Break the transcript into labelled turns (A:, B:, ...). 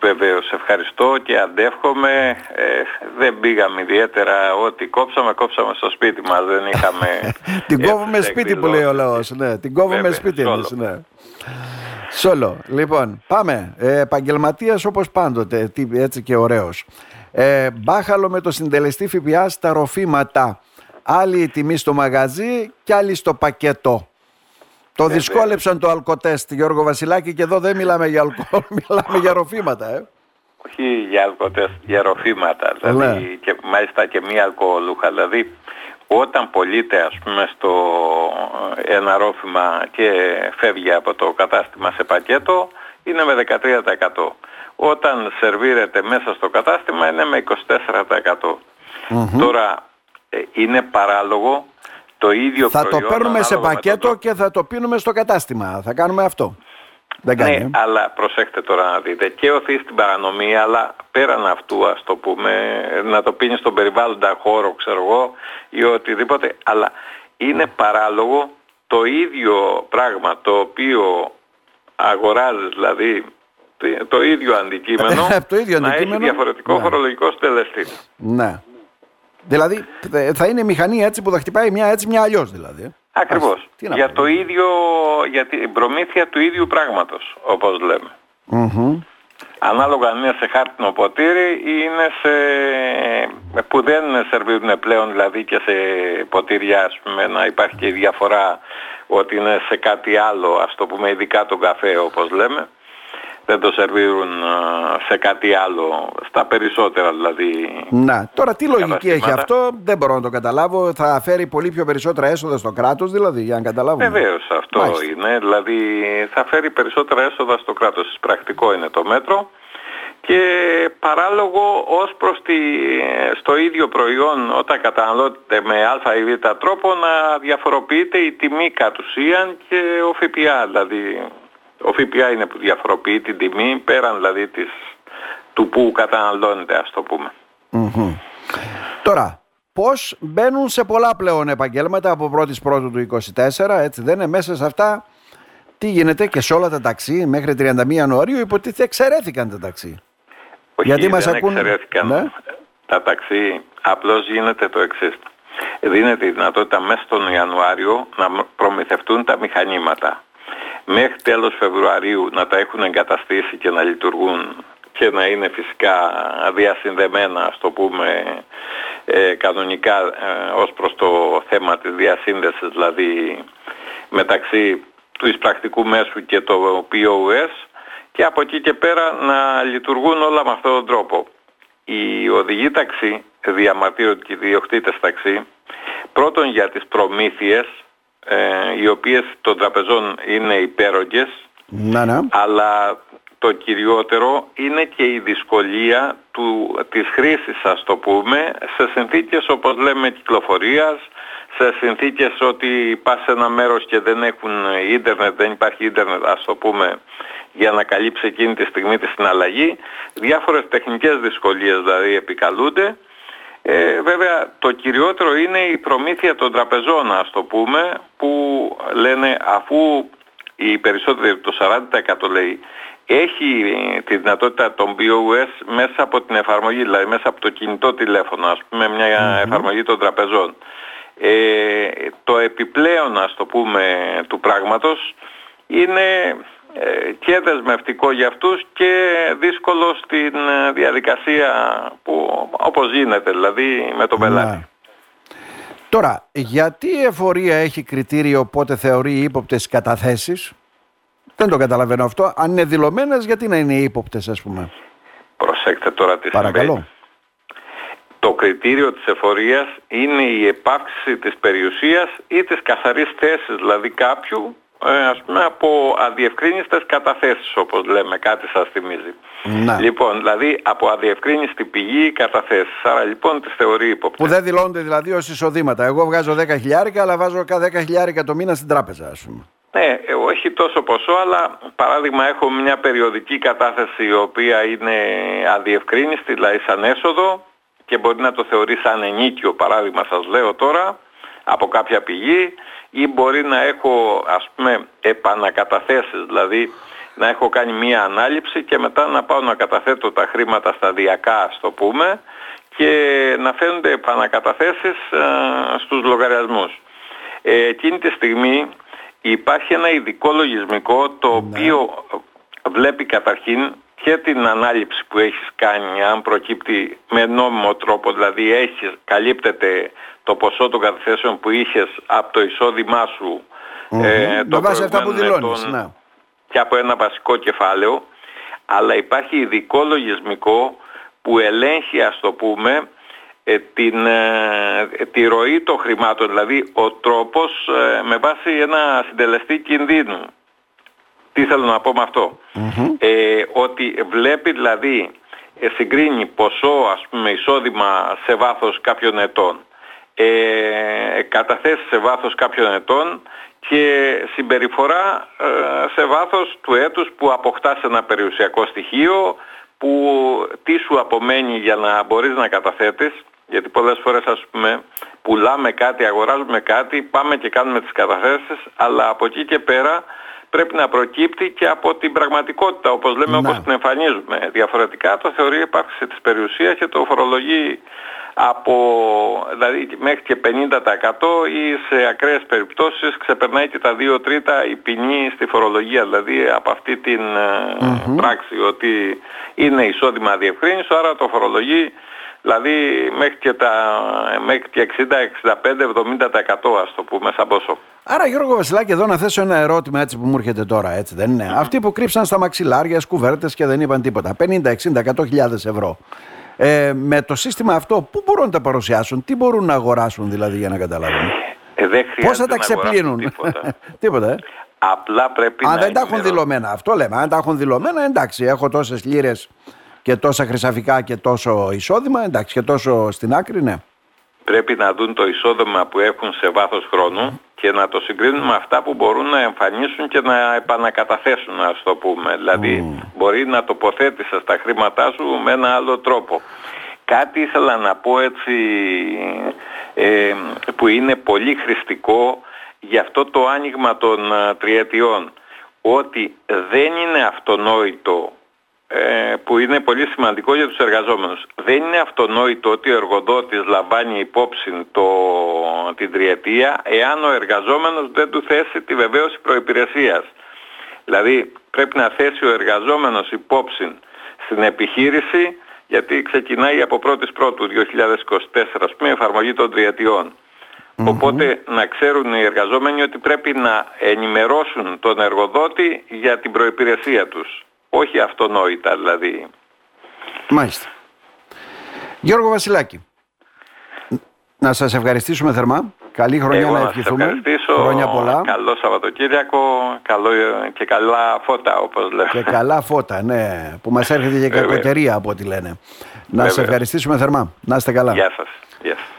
A: Βεβαίως, ευχαριστώ και αντεύχομαι. Ε, δεν πήγαμε ιδιαίτερα ό,τι κόψαμε, κόψαμε στο σπίτι μας. Δεν είχαμε...
B: την κόβουμε σπίτι που λέει ο λαός. Ναι, την κόβουμε Βέβαια, σπίτι μας. Ναι. Σόλο. Λοιπόν, πάμε. Ε, Επαγγελματίας όπως πάντοτε, έτσι και ωραίος. Ε, μπάχαλο με το συντελεστή ΦΠΑ στα ροφήματα. Άλλη η τιμή στο μαγαζί και άλλη στο πακέτο. Το ε, δυσκόλεψαν το αλκοτέστ Γιώργο Βασιλάκη και εδώ δεν μιλάμε για αλκοόλ, μιλάμε για ροφήματα. Ε.
A: Όχι για αλκοτέστ, για ροφήματα. Δηλαδή ναι. και μάλιστα και μη αλκοολούχα. Δηλαδή όταν πωλείται ας πούμε στο ένα ρόφημα και φεύγει από το κατάστημα σε πακέτο είναι με 13%. Όταν σερβίρεται μέσα στο κατάστημα είναι με 24%. Τώρα ε, είναι παράλογο το ίδιο
B: θα το παίρνουμε σε πακέτο και θα το πίνουμε στο κατάστημα. Θα κάνουμε αυτό. Δεν κάνει,
A: ναι, αλλά προσέξτε τώρα να δείτε. Και οθεί στην παρανομία, αλλά πέραν αυτού, ας το πούμε, να το πίνεις στον περιβάλλοντα χώρο, ξέρω εγώ, ή οτιδήποτε. Αλλά είναι παράλογο το ίδιο πράγμα το οποίο αγοράζεις, δηλαδή το ίδιο αντικείμενο,
B: το ίδιο
A: να έχει διαφορετικό ναι. φορολογικό στελεστή.
B: Ναι. Δηλαδή θα είναι μηχανή έτσι που θα χτυπάει μια έτσι μια αλλιώς δηλαδή.
A: Ακριβώς. για το ίδιο, για την προμήθεια του ίδιου πράγματος όπως λέμε. Mm-hmm. Ανάλογα αν είναι σε χάρτινο ποτήρι ή είναι σε... που δεν σερβίρουν πλέον δηλαδή και σε ποτήρια ας πούμε να υπάρχει και η διαφορά ότι είναι σε κάτι άλλο ας το πούμε ειδικά τον καφέ όπως λέμε δεν το σερβίρουν σε κάτι άλλο, στα περισσότερα δηλαδή.
B: Να, τώρα τι λογική έχει αυτό, δεν μπορώ να το καταλάβω. Θα φέρει πολύ πιο περισσότερα έσοδα στο κράτος δηλαδή, για να καταλάβουμε.
A: Βεβαίως αυτό είναι, δηλαδή θα φέρει περισσότερα έσοδα στο κράτος. Πρακτικό είναι το μέτρο και παράλογο ως προς τη, στο ίδιο προϊόν όταν καταναλώνεται με α ή β τρόπο να διαφοροποιείται η τιμή κατ' ουσίαν και ο ΦΠΑ δηλαδή ο ΦΠΑ είναι που διαφοροποιεί την τιμή πέραν δηλαδή της, του που καταναλώνεται ας το πουμε
B: Τώρα, πώς μπαίνουν σε πολλά πλέον επαγγέλματα από 1η Πρώτου του 24, έτσι δεν είναι μέσα σε αυτά. Τι γίνεται και σε όλα τα ταξί μέχρι 31 Ιανουαρίου υποτίθεται εξαιρέθηκαν τα ταξί.
A: Όχι, Γιατί μας δεν ακούν... εξαιρέθηκαν ναι; τα ταξί, απλώς γίνεται το εξής. Δίνεται η δυνατότητα μέσα στον Ιανουάριο να προμηθευτούν τα μηχανήματα μέχρι τέλος Φεβρουαρίου να τα έχουν εγκαταστήσει και να λειτουργούν και να είναι φυσικά διασυνδεμένα, ας το πούμε, ε, κανονικά ε, ως προς το θέμα της διασύνδεσης, δηλαδή μεταξύ του εισπρακτικού μέσου και το POS και από εκεί και πέρα να λειτουργούν όλα με αυτόν τον τρόπο. Οι οδηγοί ταξί διαμαρτύρονται και οι διοκτήτες ταξί πρώτον για τις προμήθειες ε, οι οποίες των τραπεζών είναι υπέρογγες
B: να, ναι.
A: αλλά το κυριότερο είναι και η δυσκολία του, της χρήσης ας το πούμε σε συνθήκες όπως λέμε κυκλοφορίας σε συνθήκες ότι πας σε ένα μέρος και δεν έχουν ίντερνετ, δεν υπάρχει ίντερνετ ας το πούμε για να καλύψει εκείνη τη στιγμή τη συναλλαγή διάφορες τεχνικές δυσκολίες δηλαδή επικαλούνται ε, βέβαια το κυριότερο είναι η προμήθεια των τραπεζών ας το πούμε που λένε αφού οι περισσότεροι το 40% λέει έχει τη δυνατότητα των BOS μέσα από την εφαρμογή, δηλαδή μέσα από το κινητό τηλέφωνο, ας πούμε μια εφαρμογή των τραπεζών. Ε, το επιπλέον, ας το πούμε, του πράγματος είναι ε, και δεσμευτικό για αυτούς και δύσκολο στην ε, διαδικασία που όπως γίνεται δηλαδή με τον πελάτη. Ναι.
B: Τώρα, γιατί η εφορία έχει κριτήριο πότε θεωρεί ύποπτες καταθέσεις; Δεν το καταλαβαίνω αυτό. Αν είναι δηλωμένες, γιατί να είναι ύποπτες ας πούμε;
A: Προσέξτε τώρα τι
B: Παρακαλώ.
A: Το κριτήριο της εφορίας είναι η επάυξηση της περιουσίας ή της καθαρής θέσης δηλαδή κάποιου ε, ας πούμε από αδιευκρίνιστες καταθέσεις όπως λέμε, κάτι σας θυμίζει.
B: Να.
A: Λοιπόν, δηλαδή από αδιευκρίνιστη πηγή καταθέσεις. Άρα λοιπόν τις θεωρεί υποπτές.
B: Που δεν δηλώνονται δηλαδή ως εισοδήματα. Εγώ βγάζω 10 χιλιάρικα αλλά βάζω 10 χιλιάρικα το μήνα στην τράπεζα ας πούμε.
A: Ναι, ε, όχι τόσο ποσό, αλλά παράδειγμα έχω μια περιοδική κατάθεση η οποία είναι αδιευκρίνιστη, δηλαδή σαν έσοδο και μπορεί να το θεωρεί σαν ενίκιο παράδειγμα σας λέω τώρα από κάποια πηγή ή μπορεί να έχω ας πούμε επανακαταθέσεις, δηλαδή να έχω κάνει μία ανάληψη και μετά να πάω να καταθέτω τα χρήματα σταδιακά, ας το πούμε, και να φαίνονται επανακαταθέσεις ε, στους λογαριασμούς. Ε, εκείνη τη στιγμή υπάρχει ένα ειδικό λογισμικό το ναι. οποίο βλέπει καταρχήν και την ανάληψη που έχεις κάνει αν προκύπτει με νόμιμο τρόπο, δηλαδή έχεις, καλύπτεται το ποσό των καταθέσεων που είχες από το εισόδημά σου
B: mm-hmm. ε, το βάση αυτά που δηλώνεις, ναι.
A: και από ένα βασικό κεφάλαιο αλλά υπάρχει ειδικό λογισμικό που ελέγχει ας το πούμε ε, την, ε, τη ροή των χρημάτων, δηλαδή ο τρόπος ε, με βάση ένα συντελεστή κινδύνου. Τι θέλω να πω με αυτο ότι βλέπει δηλαδή, συγκρίνει ποσό ας πούμε εισόδημα σε βάθος κάποιων ετών, ε, καταθέσεις σε βάθος κάποιων ετών και συμπεριφορά σε βάθος του έτους που αποκτάς ένα περιουσιακό στοιχείο που τι σου απομένει για να μπορείς να καταθέτεις. Γιατί πολλές φορές ας πούμε πουλάμε κάτι, αγοράζουμε κάτι, πάμε και κάνουμε τις καταθέσεις, αλλά από εκεί και πέρα πρέπει να προκύπτει και από την πραγματικότητα, όπως λέμε, όπως την εμφανίζουμε. Διαφορετικά το θεωρεί ύπαρξη της περιουσίας και το φορολογεί από, δηλαδή μέχρι και 50% ή σε ακραίες περιπτώσεις ξεπερνάει και τα 2 τρίτα η ποινή στη φορολογία, δηλαδή από αυτή την mm πράξη ότι είναι εισόδημα διευκρίνησης, άρα το φορολογεί Δηλαδή μέχρι και, τα, μέχρι και 60, 65, 70% ας το πούμε σαν πόσο.
B: Άρα Γιώργο Βασιλάκη εδώ να θέσω ένα ερώτημα έτσι που μου έρχεται τώρα έτσι δεν είναι; Αυτοί που κρύψαν στα μαξιλάρια κουβέρτες και δεν είπαν τίποτα. 50, 60, 100 ευρώ. Ε, με το σύστημα αυτό πού μπορούν να τα παρουσιάσουν, τι μπορούν να αγοράσουν δηλαδή για να καταλάβουν;
A: Ε, δεν
B: Πώς θα τα ξεπλύνουν;
A: Τίποτα.
B: τίποτα ε.
A: Απλά πρέπει
B: Αν
A: να
B: δεν τα έχουν δηλωμένα, αυτό λέμε. Αν τα έχουν δηλωμένα, εντάξει, έχω τόσες λίρες και τόσα χρυσαφικά και τόσο εισόδημα, εντάξει, και τόσο στην άκρη, ναι.
A: Πρέπει να δουν το εισόδημα που έχουν σε βάθος χρόνου και να το συγκρίνουν με αυτά που μπορούν να εμφανίσουν και να επανακαταθέσουν, ας το πούμε. Δηλαδή, μπορεί να τοποθέτησες τα χρήματά σου με ένα άλλο τρόπο. Κάτι ήθελα να πω έτσι ε, που είναι πολύ χρηστικό για αυτό το άνοιγμα των ε, τριετιών ότι δεν είναι αυτονόητο ε, που είναι πολύ σημαντικό για τους εργαζόμενους. Δεν είναι αυτονόητο ότι ο εργοδότης λαμβάνει υπόψη το, την τριετία εάν ο εργαζόμενος δεν του θέσει τη βεβαίωση προϋπηρεσίας. Δηλαδή πρέπει να θέσει ο εργαζόμενος υπόψη στην επιχείρηση γιατί ξεκινάει από 1η Πρώτου 2024 ας πούμε εφαρμογή των τριετιών. Οπότε να ξέρουν οι εργαζόμενοι ότι πρέπει να ενημερώσουν τον εργοδότη για την προϋπηρεσία τους όχι αυτονόητα δηλαδή.
B: Μάλιστα. Γιώργο Βασιλάκη, να σας ευχαριστήσουμε θερμά. Καλή χρονιά
A: Εγώ
B: να ευχηθούμε.
A: Να ευχαριστήσω. Χρόνια πολλά. Καλό Σαββατοκύριακο καλό και καλά φώτα όπως λέμε.
B: Και καλά φώτα, ναι. Που μας έρχεται και κακοκαιρία από ό,τι λένε. Να σας ευχαριστήσουμε θερμά. Να είστε καλά.
A: Γεια σας. Γεια σας.